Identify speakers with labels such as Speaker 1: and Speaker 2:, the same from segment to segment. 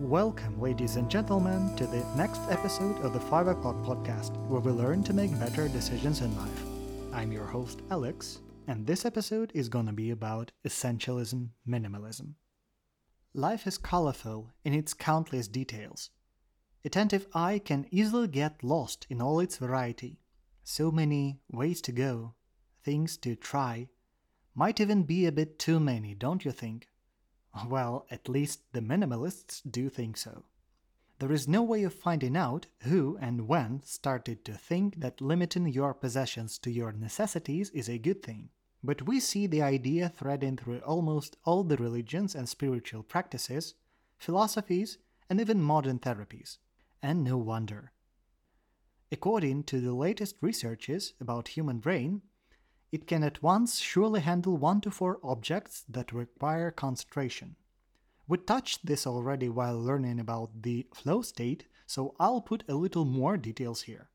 Speaker 1: Welcome, ladies and gentlemen, to the next episode of the 5 O'Clock Podcast, where we learn to make better decisions in life. I'm your host, Alex, and this episode is gonna be about essentialism minimalism. Life is colorful in its countless details. Attentive eye can easily get lost in all its variety. So many ways to go, things to try. Might even be a bit too many, don't you think? Well, at least the minimalists do think so. There is no way of finding out who and when started to think that limiting your possessions to your necessities is a good thing. But we see the idea threading through almost all the religions and spiritual practices, philosophies, and even modern therapies. And no wonder. According to the latest researches about human brain, it can at once surely handle 1 to 4 objects that require concentration. We touched this already while learning about the flow state, so I'll put a little more details here.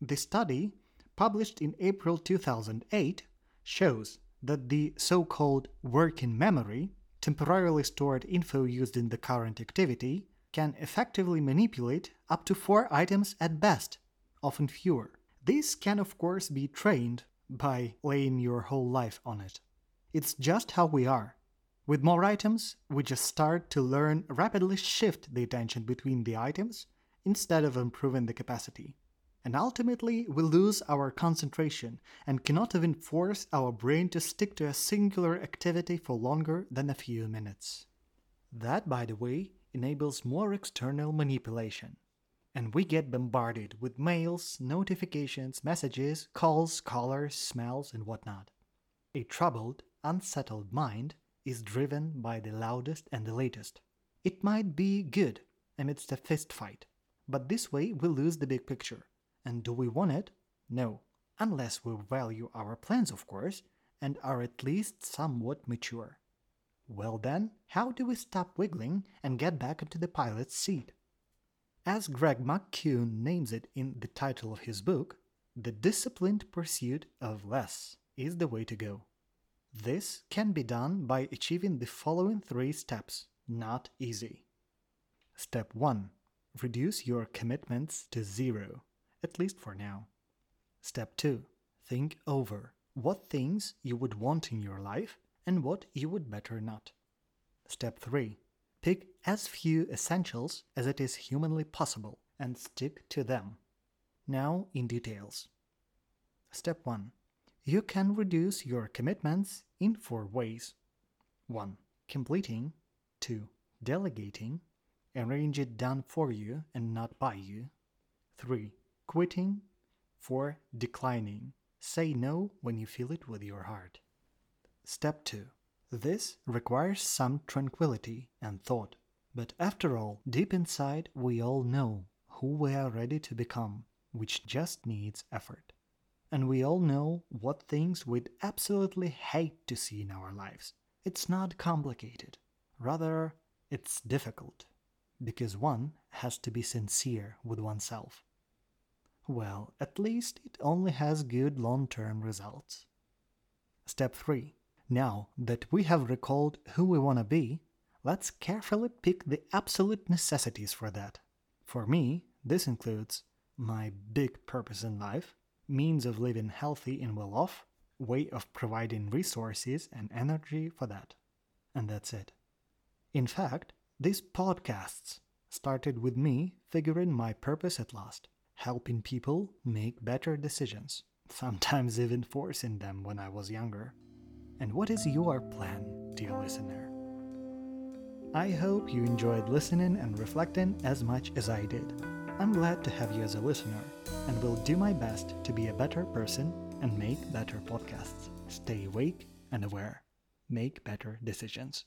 Speaker 1: The study, published in April 2008, shows that the so called working memory, temporarily stored info used in the current activity, can effectively manipulate up to four items at best, often fewer. This can, of course, be trained by laying your whole life on it. It's just how we are. With more items, we just start to learn rapidly shift the attention between the items instead of improving the capacity and ultimately we lose our concentration and cannot even force our brain to stick to a singular activity for longer than a few minutes. That, by the way, enables more external manipulation. And we get bombarded with mails, notifications, messages, calls, colors, smells, and whatnot. A troubled, unsettled mind is driven by the loudest and the latest. It might be good amidst a fist fight, but this way we lose the big picture and do we want it? No, unless we value our plans, of course, and are at least somewhat mature. Well, then, how do we stop wiggling and get back into the pilot's seat? As Greg McKeown names it in the title of his book, the disciplined pursuit of less is the way to go. This can be done by achieving the following three steps, not easy. Step 1 Reduce your commitments to zero at least for now. Step 2. Think over what things you would want in your life and what you would better not. Step 3. Pick as few essentials as it is humanly possible and stick to them. Now, in details. Step 1. You can reduce your commitments in four ways 1. Completing, 2. Delegating, arrange it done for you and not by you, 3 quitting, 4. Declining. Say no when you feel it with your heart. Step 2. This requires some tranquility and thought. But after all, deep inside, we all know who we are ready to become, which just needs effort. And we all know what things we'd absolutely hate to see in our lives. It's not complicated. Rather, it's difficult. Because one has to be sincere with oneself. Well, at least it only has good long term results. Step 3. Now that we have recalled who we want to be, let's carefully pick the absolute necessities for that. For me, this includes my big purpose in life, means of living healthy and well off, way of providing resources and energy for that. And that's it. In fact, these podcasts started with me figuring my purpose at last helping people make better decisions, sometimes even forcing them when I was younger. And what is your plan, dear listener? I hope you enjoyed listening and reflecting as much as I did. I'm glad to have you as a listener and will do my best to be a better person and make better podcasts. Stay awake and aware. Make better decisions.